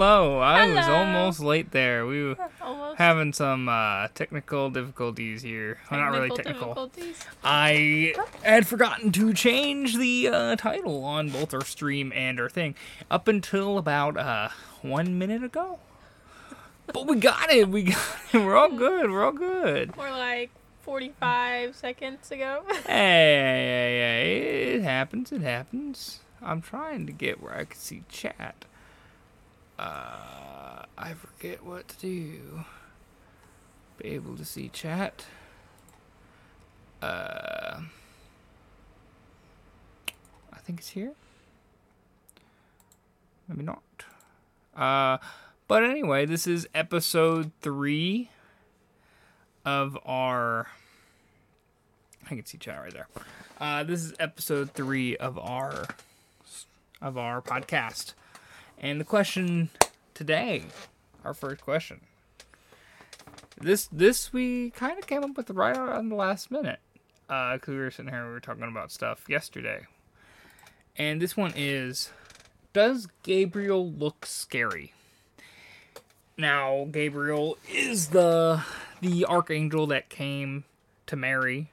Hello, I was almost late there. We were Almost. having some uh, technical difficulties here. Well, not really technical. I had forgotten to change the uh, title on both our stream and our thing up until about uh, one minute ago. But we got it. We got it. We're all good. We're all good. More like 45 seconds ago. Hey, hey, hey, it happens. It happens. I'm trying to get where I can see chat. Uh, I forget what to do. Be able to see chat. Uh, I think it's here. Maybe not. Uh, but anyway, this is episode three of our. I can see chat right there. Uh, this is episode three of our of our podcast, and the question today, our first question. This this we kind of came up with right on the last minute, uh, because we were sitting here we were talking about stuff yesterday, and this one is, does Gabriel look scary? Now Gabriel is the the archangel that came to Mary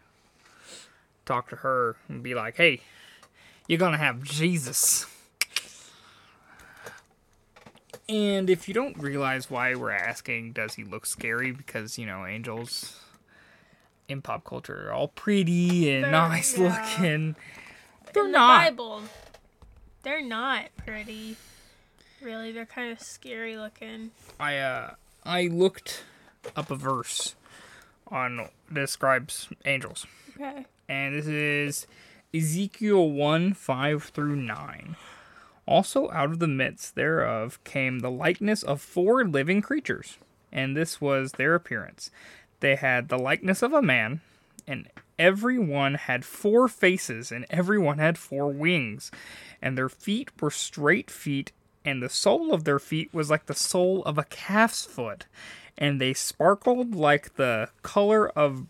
talk to her and be like, hey, you're gonna have Jesus. And if you don't realize why we're asking, does he look scary? Because, you know, angels in pop culture are all pretty and They're- nice yeah. looking. They're In not. the Bible, they're not pretty. Really, they're kind of scary looking. I uh I looked up a verse on describes angels. Okay. and this is Ezekiel 1 5 through 9. Also, out of the midst thereof came the likeness of four living creatures, and this was their appearance. They had the likeness of a man, and every one had four faces, and every one had four wings, and their feet were straight feet, and the sole of their feet was like the sole of a calf's foot, and they sparkled like the color of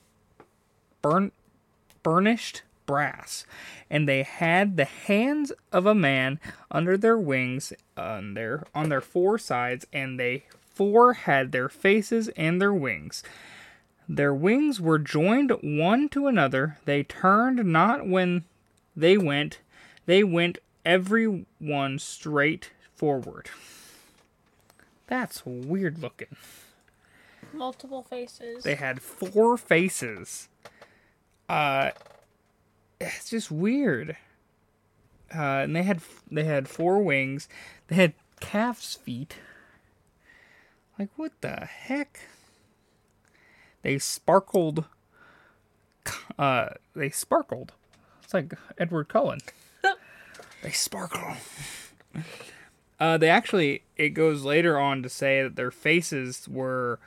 burnished brass, and they had the hands of a man under their wings on their on their four sides, and they four had their faces and their wings. Their wings were joined one to another. They turned not when they went, they went every one straight forward. That's weird looking. Multiple faces. They had four faces. Uh, it's just weird. Uh, and they had they had four wings. They had calf's feet. Like what the heck? They sparkled. Uh, they sparkled. It's like Edward Cullen. they sparkle. Uh, they actually it goes later on to say that their faces were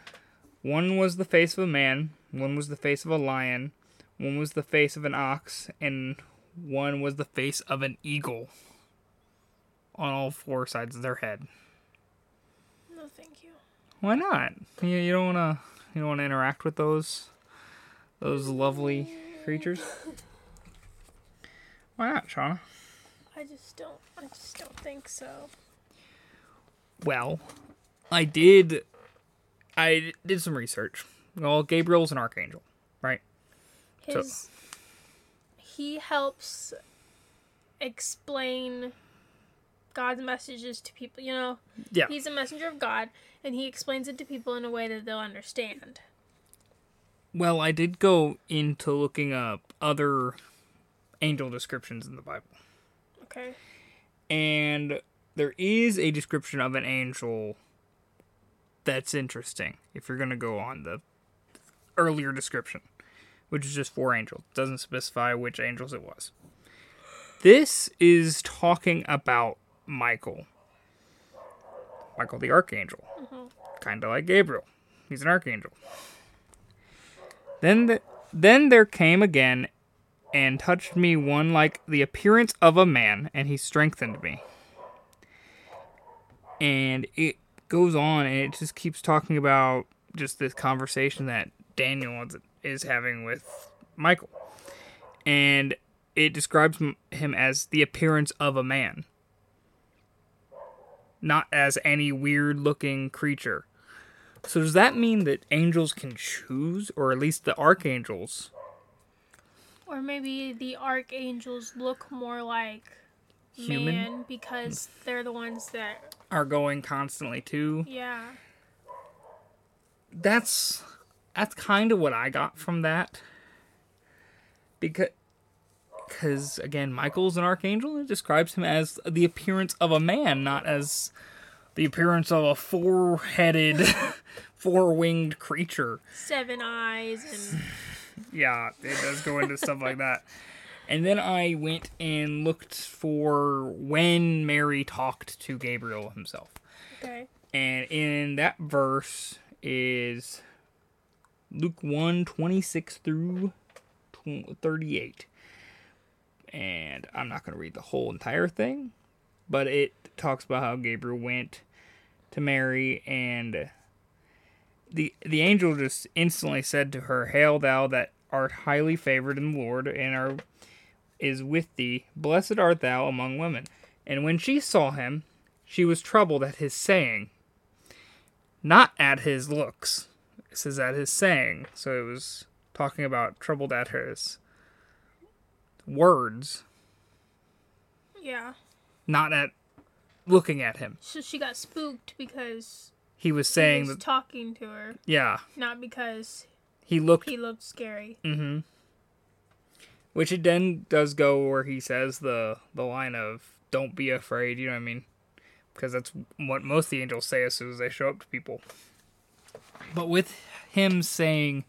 one was the face of a man, one was the face of a lion, one was the face of an ox, and one was the face of an eagle on all four sides of their head. no, thank you. Why not? You, you don't wanna you don't wanna interact with those those lovely creatures? Why not, Shauna? I just don't. I just don't think so. Well, I did I did some research. Well, Gabriel's an archangel? So- He helps explain God's messages to people. You know, Yeah. he's a messenger of God, and he explains it to people in a way that they'll understand. Well, I did go into looking up other angel descriptions in the Bible. Okay. And there is a description of an angel that's interesting if you're going to go on the earlier description, which is just four angels. It doesn't specify which angels it was. This is talking about Michael. Michael the archangel. Mm-hmm. Kind of like Gabriel. He's an archangel. Then the, then there came again and touched me one like the appearance of a man, and he strengthened me. And it goes on, and it just keeps talking about just this conversation that Daniel is, having with Michael. And it describes him as the appearance of a man. not as any weird looking creature. So does that mean that angels can choose, or at least the archangels? Or maybe the archangels look more like Human? man because they're the ones that Are going constantly too. yeah. That's that's kind of what I got from that. Because because again, Michael's an archangel. It describes him as the appearance of a man, not as the appearance of a four-headed, four-winged creature. Seven eyes and Yeah, it does go into stuff like that. And then I went and looked for when Mary talked to Gabriel himself. okay. And in that verse is Luke 1 26 through 38. And I'm not going to read the whole entire thing, but it talks about how Gabriel went to Mary and the the angel just instantly said to her, "Hail thou that art highly favored in the Lord, and are is with thee. Blessed art thou among women." And when she saw him, she was troubled at his saying, not at his looks. Says at his saying. So it was talking about troubled at his words, Yeah. not at looking at him. So she got spooked because He was he saying was that, talking to her, yeah, not because he looked he looked scary. Mm-hmm. Which it then does go where he says the the line of "Don't be afraid." You know what I mean? Because that's what most of the angels say as soon as they show up to people. But with him saying,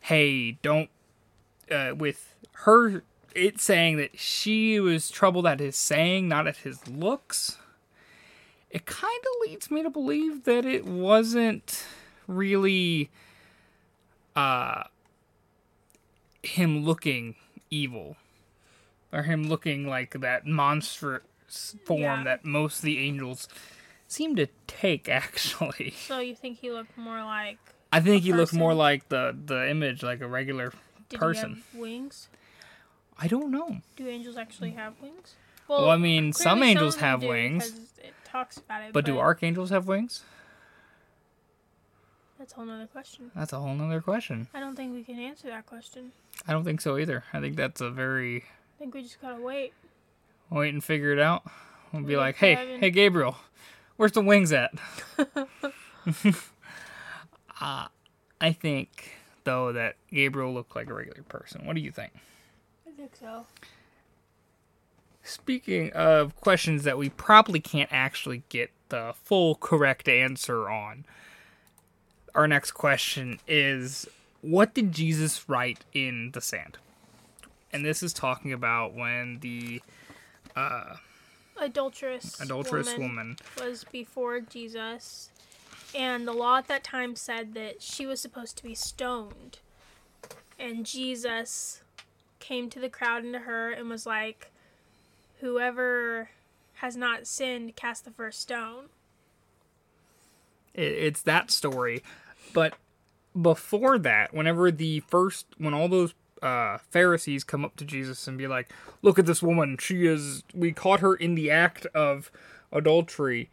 "Hey, don't," uh, with her it saying that she was troubled at his saying, not at his looks. It kind of leads me to believe that it wasn't really uh him looking evil or him looking like that monstrous form Yeah. that most of the angels seem to take actually So you think he looked more like i think he looked person? more like the the image like a regular did person he have wings? i don't know Do angels actually mm. have wings? Well, I mean, some angels have do, wings. It talks about it, but do archangels have wings That's a whole nother question. that's a whole nother question I don't think we can answer that question. i don't think so either i think that's a very I think we just gotta wait. wait and figure it out we'll be like hey hey gabriel where's the wings at uh, i think though that gabriel looked like a regular person what do you think I think so. Speaking of questions that we probably can't actually get the full correct answer on, our next question is what did Jesus write in the sand? And this is talking about when the uh, Adulterous, adulterous woman, woman, was before Jesus, and the law at that time said that she was supposed to be stoned. And Jesus came to the crowd and to her and was like, Whoever has not sinned, cast the first stone. it's that story. But before that, whenever the first, when all those uh, Pharisees come up to Jesus and be like, "Look at this woman. She is. We caught her in the act of adultery.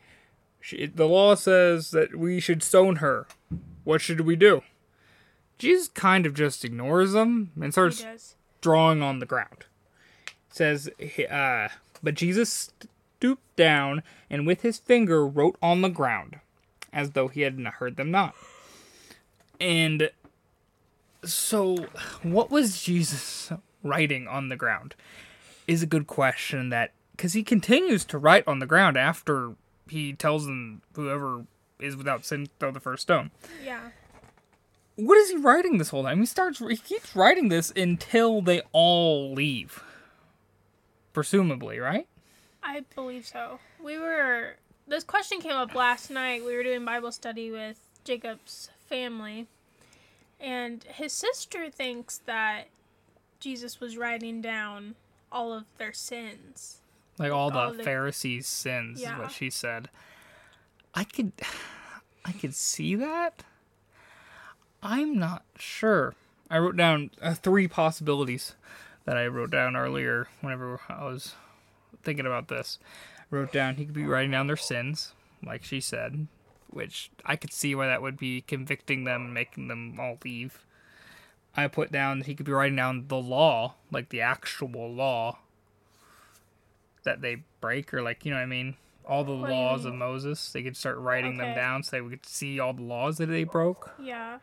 She, the law says that we should stone her. What should we do?" Jesus kind of just ignores them and starts drawing on the ground. It says, uh, but Jesus stooped down and with his finger wrote on the ground, as though he had not heard them not. And so, what was Jesus writing on the ground? Is a good question. That because he continues to write on the ground after he tells them whoever is without sin throw the first stone Yeah. what is he writing this whole time? He starts he keeps writing this until they all leave. Presumably, right? I believe so. We were. This question came up last night. We were doing Bible study with Jacob's family, and his sister thinks that Jesus was writing down all of their sins. Like all all the the- Pharisees' sins Yeah. is what she said. I could I could see that. I'm not sure. I wrote down uh, three possibilities that I wrote down earlier whenever I was thinking about this. I wrote down he could be writing down their sins. like she said, which I could see why that would be convicting them and making them all leave. I put down he could be writing down the law, like the actual law that they break, or like you know what I mean, all the What laws of? Moses. They could start writing them down so they would see all the laws that they broke. Yeah.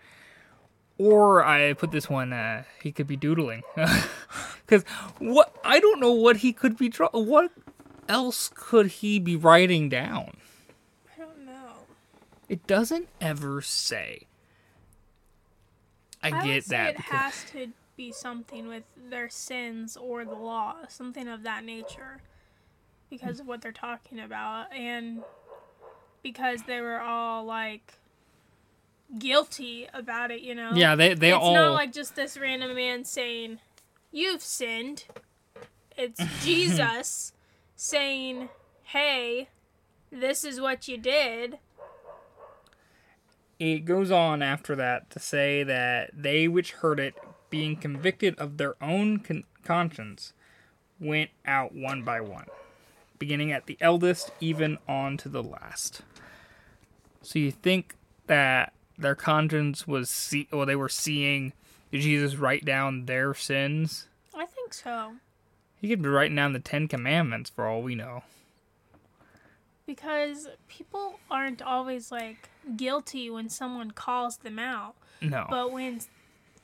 Or I put this one. Uh, he could be doodling, because what I don't know what he could be draw. What else could he be writing down? I don't know. It doesn't ever say. I, I get that. it has to be something with their sins or the law, something of that nature, because of what they're talking about, and because they were all like guilty about it. You know. yeah, they they it's all. It's not like just this random man saying, "You've sinned." It's Jesus saying, "Hey, this is what you did." it goes on after that to say that they which heard it, being convicted of their own con- conscience, went out one by one, beginning at the eldest, even on to the last. So you think that their conscience was see, well, they were seeing Jesus write down their sins. I think so. He could be writing down the Ten Commandments for all we know. Because people aren't always like guilty when someone calls them out. No. But when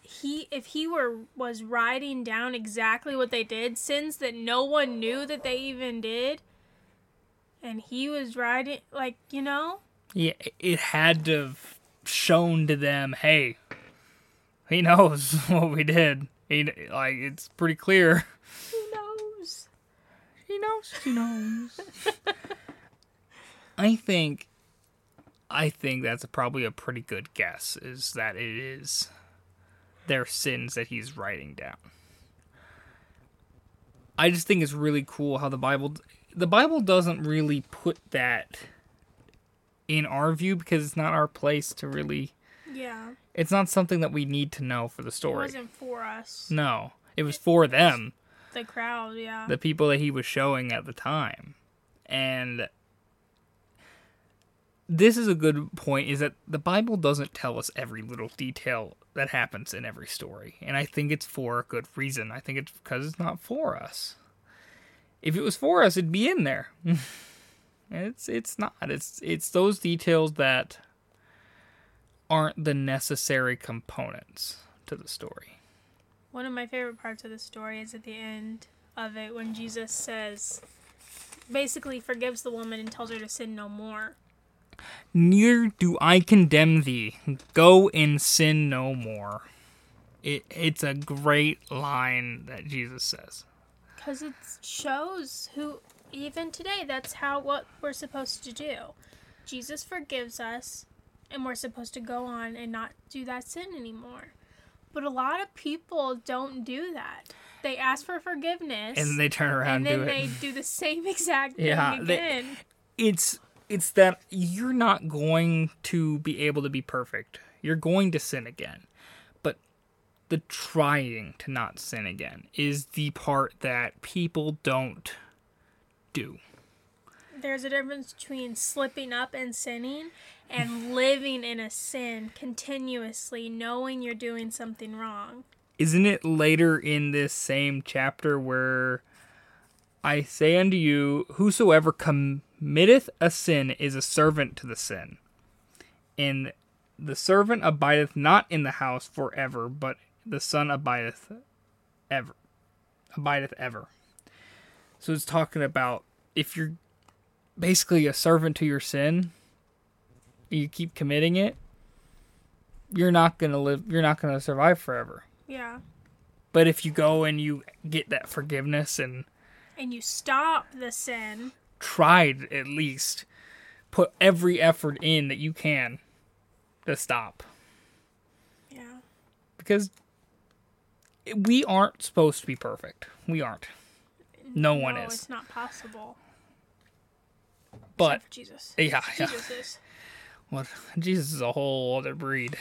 he if he were was writing down exactly what they did, sins that no one knew that they even did, and he was writing like, you know? Yeah, it had to have shown to them, hey, he knows what we did. He like it's pretty clear. Who knows? He knows. He knows. I think, I think that's probably a pretty good guess. Is that it is their sins that he's writing down. I just think it's really cool how the Bible, the Bible doesn't really put that in our view because it's not our place to really. Yeah. It's not something that we need to know for the It story. wasn't for us. No, it was for them. The crowd, yeah. the people that he was showing at the time. And this is a good point is that the Bible doesn't tell us every little detail that happens in every story. And I think it's for a good reason. I think it's because it's not for us. If it was for us, it'd be in there. and it's it's not. It's it's those details that aren't the necessary components to the story. One of my favorite parts of the story is at the end of it when Jesus says, basically forgives the woman and tells her to sin no more. Neither do I condemn thee. Go and sin no more. It, it's a great line that Jesus says. Because it shows who, even today, that's how what we're supposed to do. Jesus forgives us, and we're supposed to go on and not do that sin anymore. But a lot of people don't do that. They ask for forgiveness, And they turn around and and, then do they do the same exact thing Yeah, they- again. It's it's that you're not going to be able to be perfect. You're going to sin again. But the trying to not sin again is the part that people don't do. There's a difference between slipping up and sinning and living in a sin continuously, knowing you're doing something wrong. Isn't it later in this same chapter where I say unto you, whosoever committeth a sin is a servant to the sin? And the servant abideth not in the house forever, but the son abideth ever. Abideth ever. So it's talking about if you're basically a servant to your sin, you keep committing it, you're not gonna live you're not gonna survive forever. Yeah. But if you go and you get that forgiveness and And you stop the sin. tried at least put every effort in that you can to stop Yeah. because we aren't supposed to be perfect. We aren't. No one is. it's not possible. But Jesus. yeah, yeah. Jesus is. What Jesus is a whole other breed.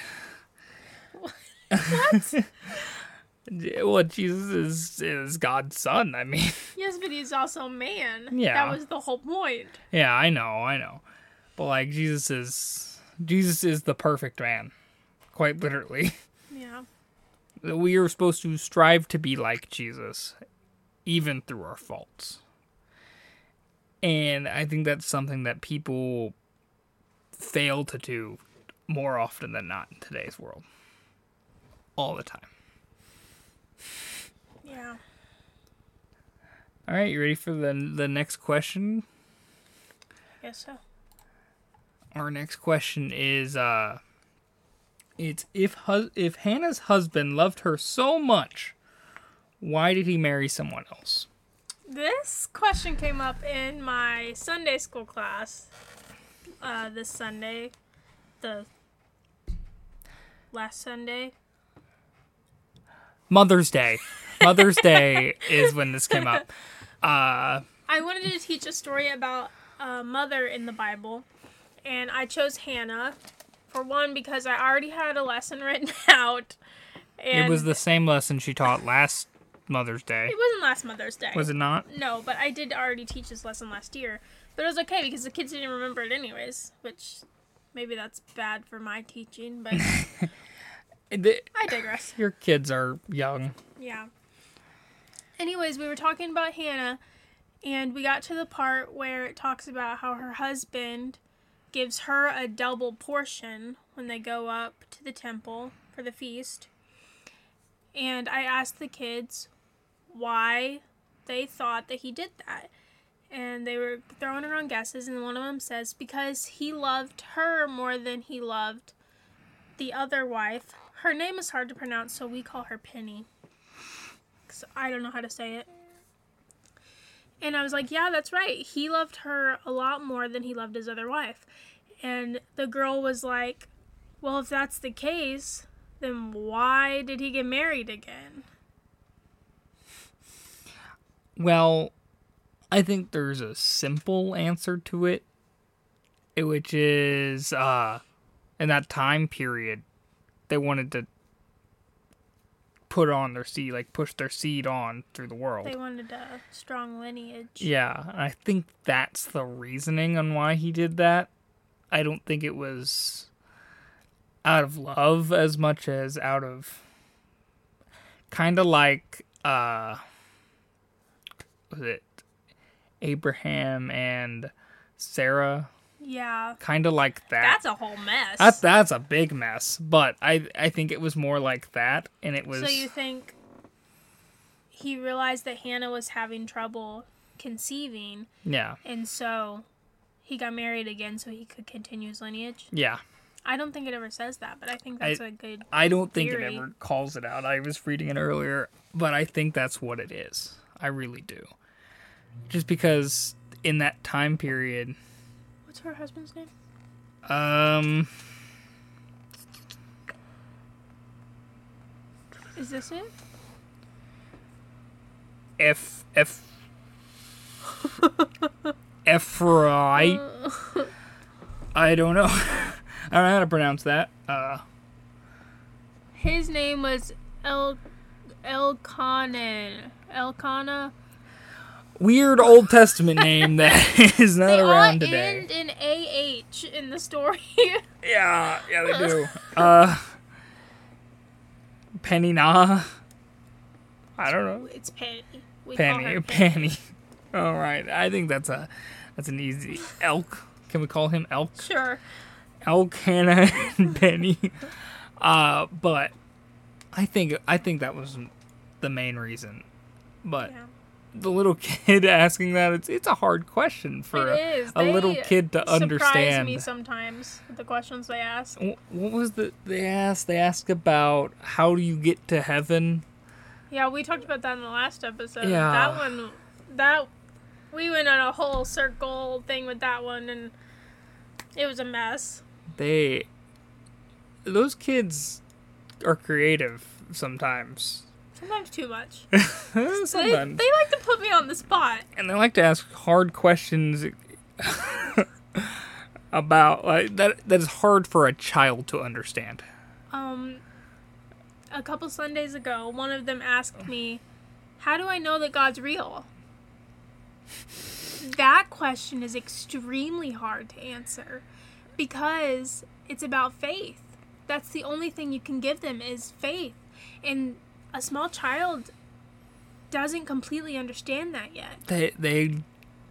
What? Well, Jesus is is God's son. I mean, yes, but he's also man. Yeah. That was the whole point. yeah, I know, I know. But like Jesus is Jesus is the perfect man. Quite literally. Yeah. We are supposed to strive to be like Jesus even through our faults. And I think that's something that people fail to do more often than not in today's world. All the time. Yeah. All right, you ready for the the next question? Guess so. Our next question is uh it's if hus- if Hannah's husband loved her so much, why did he marry someone else? This question came up in my Sunday school class uh, this Sunday, the last Sunday. Mother's Day. Mother's Day is when this came up. Uh I wanted to teach a story about a mother in the Bible, and I chose Hannah for one because I already had a lesson written out. And it was the same lesson she taught last Mother's Day. It wasn't last Mother's Day. Was it not? No, but I did already teach this lesson last year. But it was okay because the kids didn't remember it anyways, which maybe that's bad for my teaching, but The- I digress. your kids are young. Yeah. Anyways, we were talking about Hannah, and we got to the part where it talks about how her husband gives her a double portion when they go up to the temple for the feast. And I asked the kids why they thought that he did that. And they were throwing around guesses, and one of them says because he loved her more than he loved the other wife. Her name is hard to pronounce, so we call her Penny. 'Cause I don't know how to say it. And I was like, yeah, that's right. He loved her a lot more than he loved his other wife. And the girl was like, well, if that's the case, then why did he get married again? Well, I think there's a simple answer to it, which is uh in that time period they wanted to put on their seed, like push their seed on through the world. They wanted a strong lineage. Yeah, I think that's the reasoning on why he did that. I don't think it was out of love as much as out of kind of like uh was it Abraham and Sarah Yeah. kind of like that. That's a whole mess. that's that's a big mess, but I I think it was more like that and it was So you think he realized that Hannah was having trouble conceiving, yeah. and so he got married again so he could continue his lineage? Yeah. I don't think it ever says that, but I think that's a good. I don't think it ever calls it out. I was reading it earlier, but I think that's what it is. I really do. Just because in that time period, What's her husband's name? um, Is this it? F F Ephraite. I don't know. I don't know how to pronounce that. Uh, His name was El Elkanan. Elkanah. Weird Old Testament name that is not They all around today. end in AH in the story. Yeah, yeah, they do. Uh, Penny Na. I don't know. it's Penny. We call Penny, Penny. All right, I think that's a that's an easy elk. Can we call him elk? Sure. Elk, Hannah, and Penny. Uh, but I think I think that was the main reason. But Yeah. The little kid asking that it's it's a hard question for a, a little kid to Surprise understand. me sometimes the questions they ask. What was the they asked? They asked about how do you get to heaven? Yeah, we talked about that in the last episode. Yeah. That one, that we went on a whole circle thing with that one, and it was a mess. They those kids are creative sometimes. Sometimes too much. sometimes. They, they like to put me on the spot. and they like to ask hard questions about like that that is hard for a child to understand. Um, a couple Sundays ago, one of them asked me, "How do I know that God's real?" that question is extremely hard to answer because it's about faith. That's the only thing you can give them is faith. And a small child doesn't completely understand that yet. They they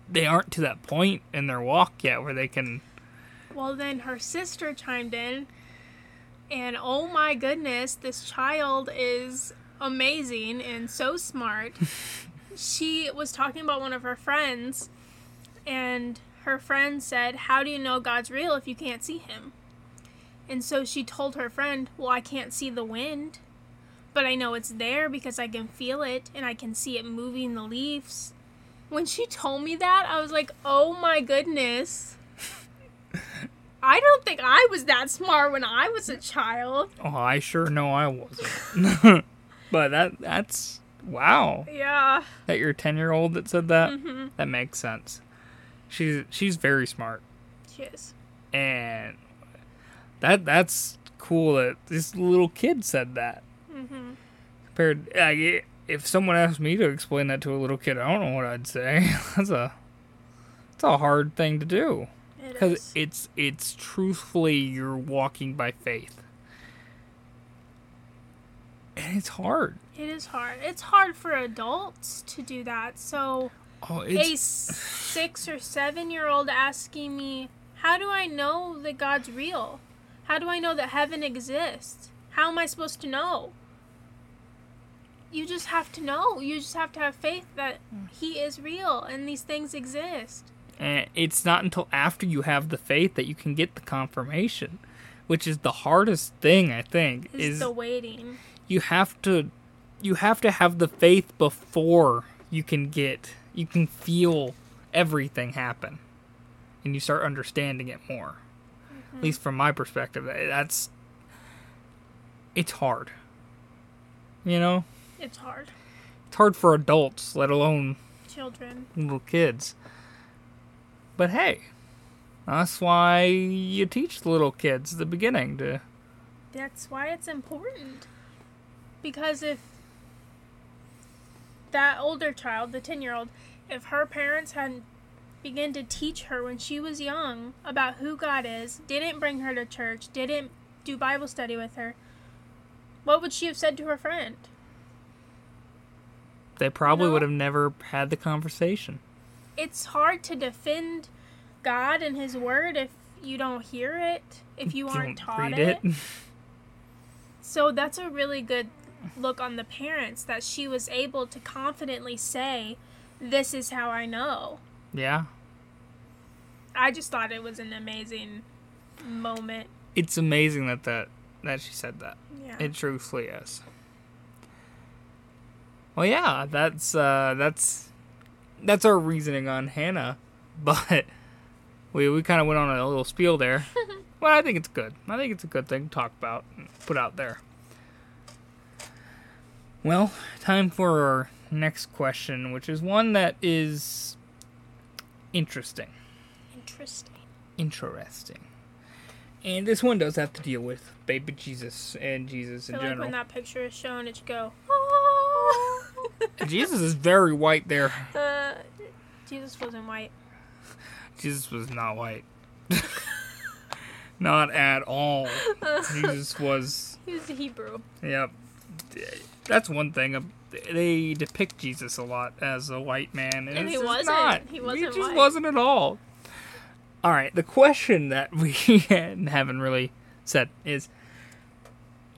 they aren't to that point in their walk yet where they can Well, then her sister chimed in, and oh my goodness, this child is amazing and so smart. she was talking about one of her friends, and her friend said, How do you know God's real if you can't see him? And so she told her friend, Well, I can't see the wind, but I know it's there because I can feel it and I can see it moving the leaves. When she told me that, I was like, Oh my goodness. I don't think I was that smart when I was a child. Oh, I sure know I wasn't. but that that's wow. Yeah. That your 10-year-old that said that? hmm That makes sense. She's she's very smart. She is. And that that's cool that this little kid said that. Hmm Compared like, if someone asked me to explain that to a little kid, I don't know what I'd say. that's a it's a hard thing to do. Because is. it's it's truthfully you're walking by faith and it's hard It is hard. It's hard for adults to do that. So oh a six or seven year old asking me, How do I know that God's real? How do I know that heaven exists? How am I supposed to know? You just have to know. You just have to have faith that hmm. He is real and these things exist. and it's not until after you have the faith that you can get the confirmation which is the hardest thing i think Is is the waiting. you have to you have to have the faith before you can get you can feel everything happen and you start understanding it more at least mm-hmm. from my perspective eh, that's it's hard you know It's hard. it's hard for adults let alone Children. little kids but hey that's why you teach the little kids the beginning to That's why it's important. Because if that older child, the 10 year old, if her parents hadn't begun to teach her when she was young about who God is, didn't bring her to church, didn't do Bible study with her, what would she have said to her friend? They probably would have never had the conversation It's hard to defend God and His Word if you don't hear it, if you aren't taught read it. So that's a really good look on the parents that she was able to confidently say, This is how I know. yeah I just thought it was an amazing moment. it's amazing that that that she said that. Yeah. It truthfully is. Well, yeah, that's uh, that's that's our reasoning on Hannah, but we we kind of went on a little spiel there. well, I think it's good. I think it's a good thing to talk about and put out there. Well, time for our next question, which is one that is interesting. Interesting. Interesting. And this one does have to deal with baby Jesus and Jesus in like general. when that picture is shown, it should go. Jesus is very white there. uh, Jesus wasn't white. Jesus was not white. not at all. Jesus was. He was a Hebrew. Yep. That's one thing. They depict Jesus a lot as a white man, and, And he wasn't. Not. He wasn't He just white. wasn't at all. All right. The question that we haven't really said is: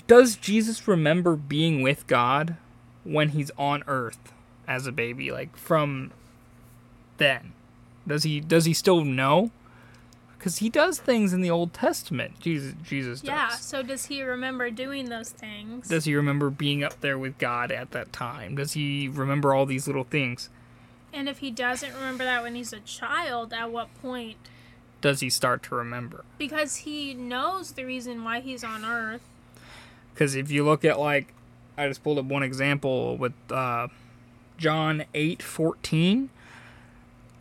Does Jesus remember being with God when he's on Earth as a baby, like from then? Does he does he still know? Because he does things in the Old Testament. Jesus Jesus does. Yeah. So does he remember doing those things? Does he remember being up there with God at that time? Does he remember all these little things? and if he doesn't remember that when he's a child, at what point? Does he start to remember? Because he knows the reason why he's on Earth. Because if you look at like, I just pulled up one example with uh, John eight fourteen.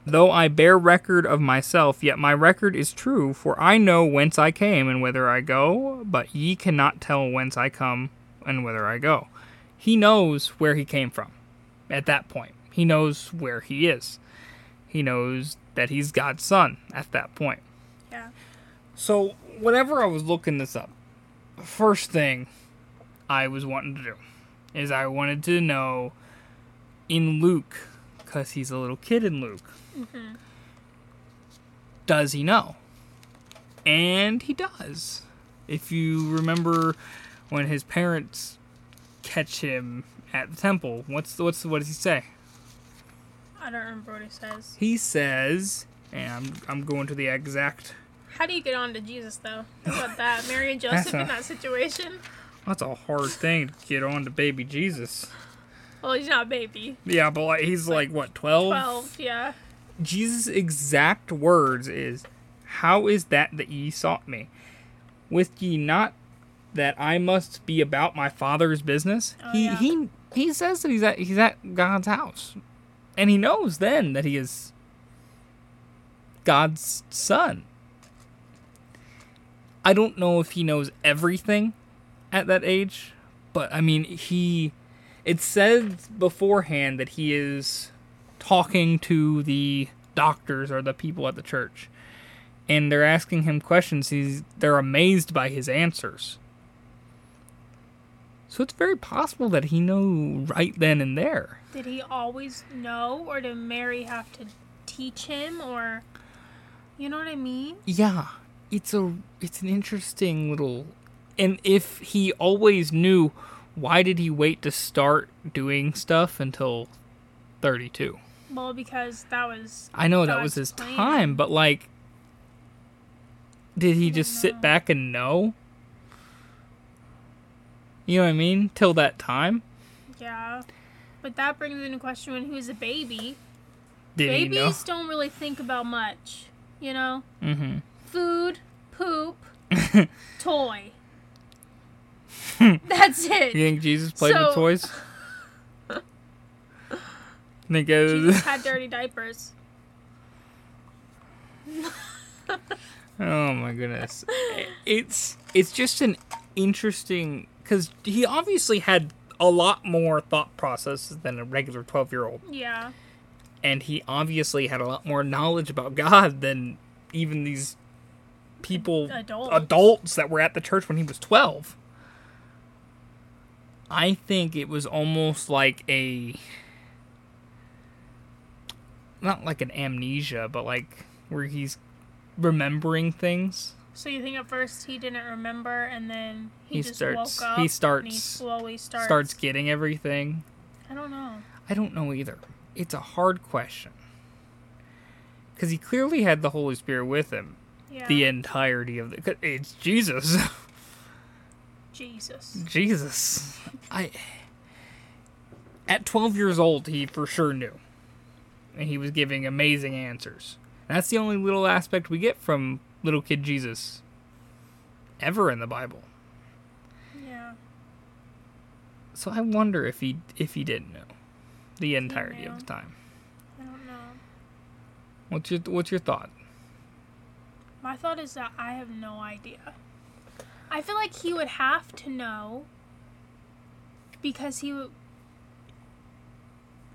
Though I bear record of myself, yet my record is true, for I know whence I came and whither I go, but ye cannot tell whence I come and whither I go. He knows where he came from at that point. He knows where he is. He knows that he's God's son at that point. Yeah. So, whenever I was looking this up, first thing I was wanting to do is I wanted to know in Luke, because he's a little kid in Luke, mm-hmm. does he know? And he does. If you remember when his parents catch him at the temple, what's the, what's the, what does he say? I don't remember what he says. He says, and I'm, I'm going to the exact. How do you get on to Jesus though? About that. Mary and Joseph a- in that situation. That's a hard thing to get on to baby Jesus. Well, he's not a baby. Yeah, but like, he's like, what, 12? Twelve, yeah. Jesus' exact words is, How is that that ye sought me? With ye not that I must be about my father's business? Oh, he yeah. he he says that he's at he's at God's house. And he knows then that he is God's son. I don't know if he knows everything at that age, but I mean he it says beforehand that he is talking to the doctors or the people at the church and they're asking him questions. He's they're amazed by his answers. So it's very possible that he knew right then and there. Did he always know, or did Mary have to teach him, or you know what I mean? yeah it's a it's an interesting little and if he always knew why did he wait to start doing stuff until 32 Well, because that was I know that was his plan. time, but like, did he just know. sit back and know? You know what I mean? Till that time, yeah. But that brings into question when he was a baby. did? Babies don't really think about much, you know. Mm-hmm. Food, poop, toy. That's it. You think Jesus played So- with toys? think Jesus had dirty diapers. oh my goodness, it's it's just an interesting because he obviously had a lot more thought processes than a regular twelve year old. Yeah. and he obviously had a lot more knowledge about God than even these people Adults. adults that were at the church when he was 12. I think it was almost like a not like an amnesia, but like where he's remembering things. So you think at first he didn't remember, and then he, He just starts- woke up. he and he starts- slowly starts. Starts getting everything. I don't know. I don't know either. It's a hard question. Cuz he clearly had the Holy Spirit with him Yeah. the entirety of the. It's Jesus. Jesus. Jesus. I. At 12 years old, he for sure knew. And he was giving amazing answers. That's the only little aspect we get from little kid Jesus ever in the Bible. Yeah. So I wonder if he if he didn't know the entirety of the time. I don't know. What's your what's your thought? My thought is that I have no idea. I feel like he would have to know because he.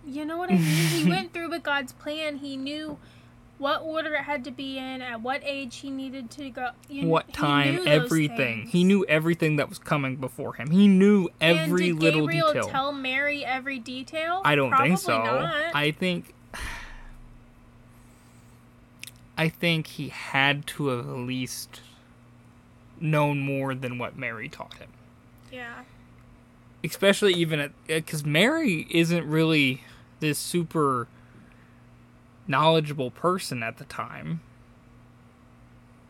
You know what I mean? he went through with God's plan. He knew what order it had to be in, at what age he needed to go. You what he time, those everything. He knew everything that was coming before him. He knew every and did little Gabriel detail. tell Mary every detail? I don't Probably think so. Not. I think I think he had to have at least known more than what Mary taught him. yeah. Especially even at eh, because Mary isn't really this super knowledgeable person at the time.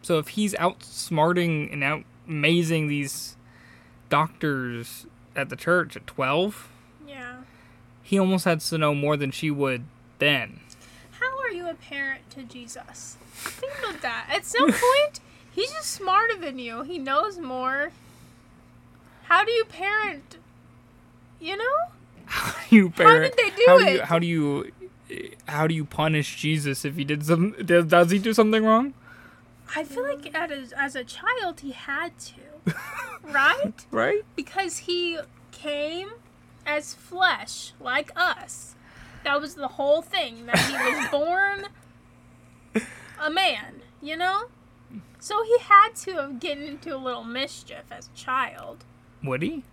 So if he's outsmarting and out amazing these doctors at the church at 12, Yeah. he almost had to know more than she would then. How are you a parent to Jesus? Think about that. At some point, he's just smarter than you. He knows more. How do you parent? You know? How do you parent? How did they do how Do you, it? how do you how do you punish Jesus if he did some? Does, does he do something wrong? I feel like at a, as a child, he had to. right? Right. Because he came as flesh, like us. That was the whole thing. That he was born a man, you know? So he had to have gotten into a little mischief as a child. Would he?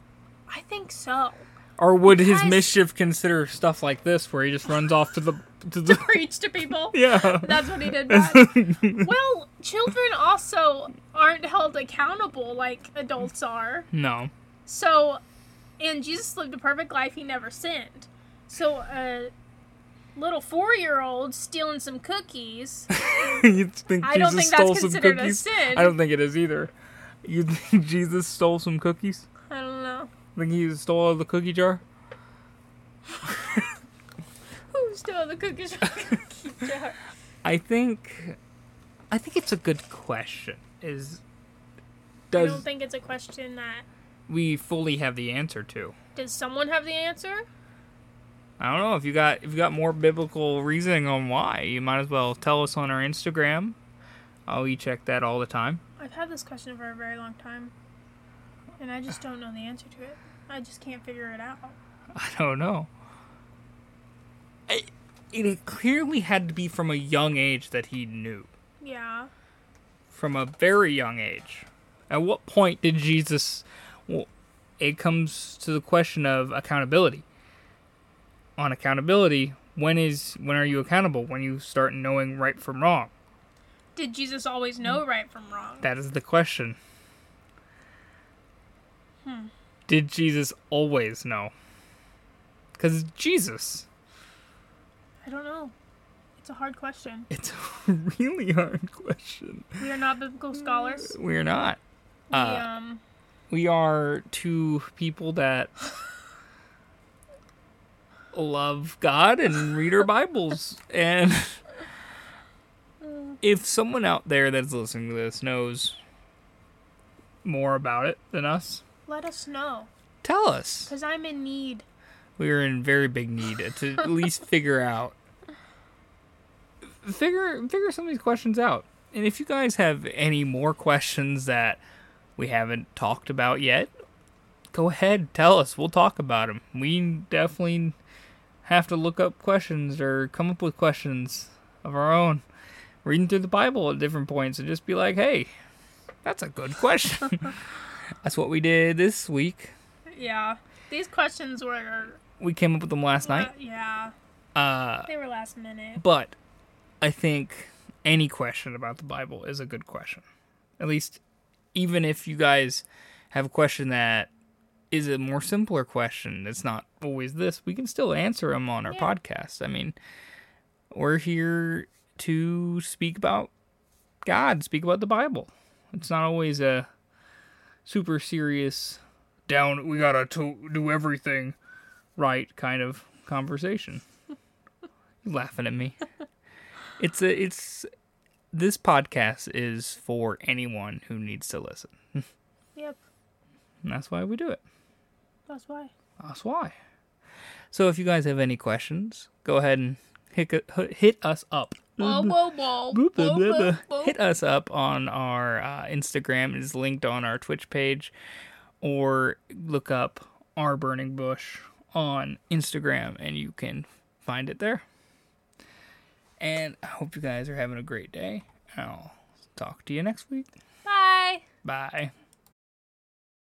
I think so. Or would his mischief consider stuff like this, where he just runs off to the to the Preach to people. yeah? That's what he did. Well, children also aren't held accountable like adults are. no. So, and Jesus lived a perfect life. He never sinned. So, a little four-year-old stealing some cookies. you think I don't Jesus think that's stole some considered a cookies? sin. I don't think it is either. You think Jesus stole some cookies? I don't know. Think he stole out the cookie jar? Who stole the cookies from the cookie jar? I think, I think it's a good question. Is does I don't think it's a question that. we fully have the answer to? Does someone have the answer? I don't know if you got if you got more biblical reasoning on why. You might as well tell us on our Instagram. Oh, we check that all the time. I've had this question for a very long time, and I just don't know the answer to it. I just can't figure it out. I don't know. It, it clearly had to be from a young age that he knew. Yeah. From a very young age. At what point did Jesus? Well, it comes to the question of accountability. On accountability, when is when are you accountable? When you start knowing right from wrong. Did Jesus always know right from wrong? That is the question. Hmm. Did Jesus always know? Because Jesus. I don't know. It's a hard question. It's a really hard question. We are not biblical scholars. We're not. We, Uh, um, We are two people that love God and read our Bibles. And if someone out there that's listening to this knows more about it than us, let us know, tell us. cause I'm in need. we are in very big need to at least figure out figure figure some of these questions out. And if you guys have any more questions that we haven't talked about yet, go ahead, tell us. We'll talk about them. We definitely have to look up questions or come up with questions of our own. Reading through the Bible at different points and just be like, "Hey, that's a good question." that's what we did this week. Yeah, these questions were. We came up with them last night. yeah, Uh, they were last minute. But I think any question about the Bible is a good question. At least, even if you guys have a question that is a more simpler question, it's not always this, we can still answer them on our Yeah. podcast. I mean, we're here to speak about God, speak about the Bible. It's not always a super serious, down, we gotta to- do everything right kind of conversation. You're laughing at me? it's a it's this podcast is for anyone who needs to listen. Yep, And that's why we do it. That's why. That's why. So if you guys have any questions, go ahead and hit hit us up. Whoa, whoa, whoa, Boop, boop, boop, whoa, boop. whoa. Hit us up on our uh, Instagram. It is linked on our Twitch page, or look up our burning bush on Instagram, and you can find it there. And I hope you guys are having a great day. I'll talk to you next week. Bye. Bye.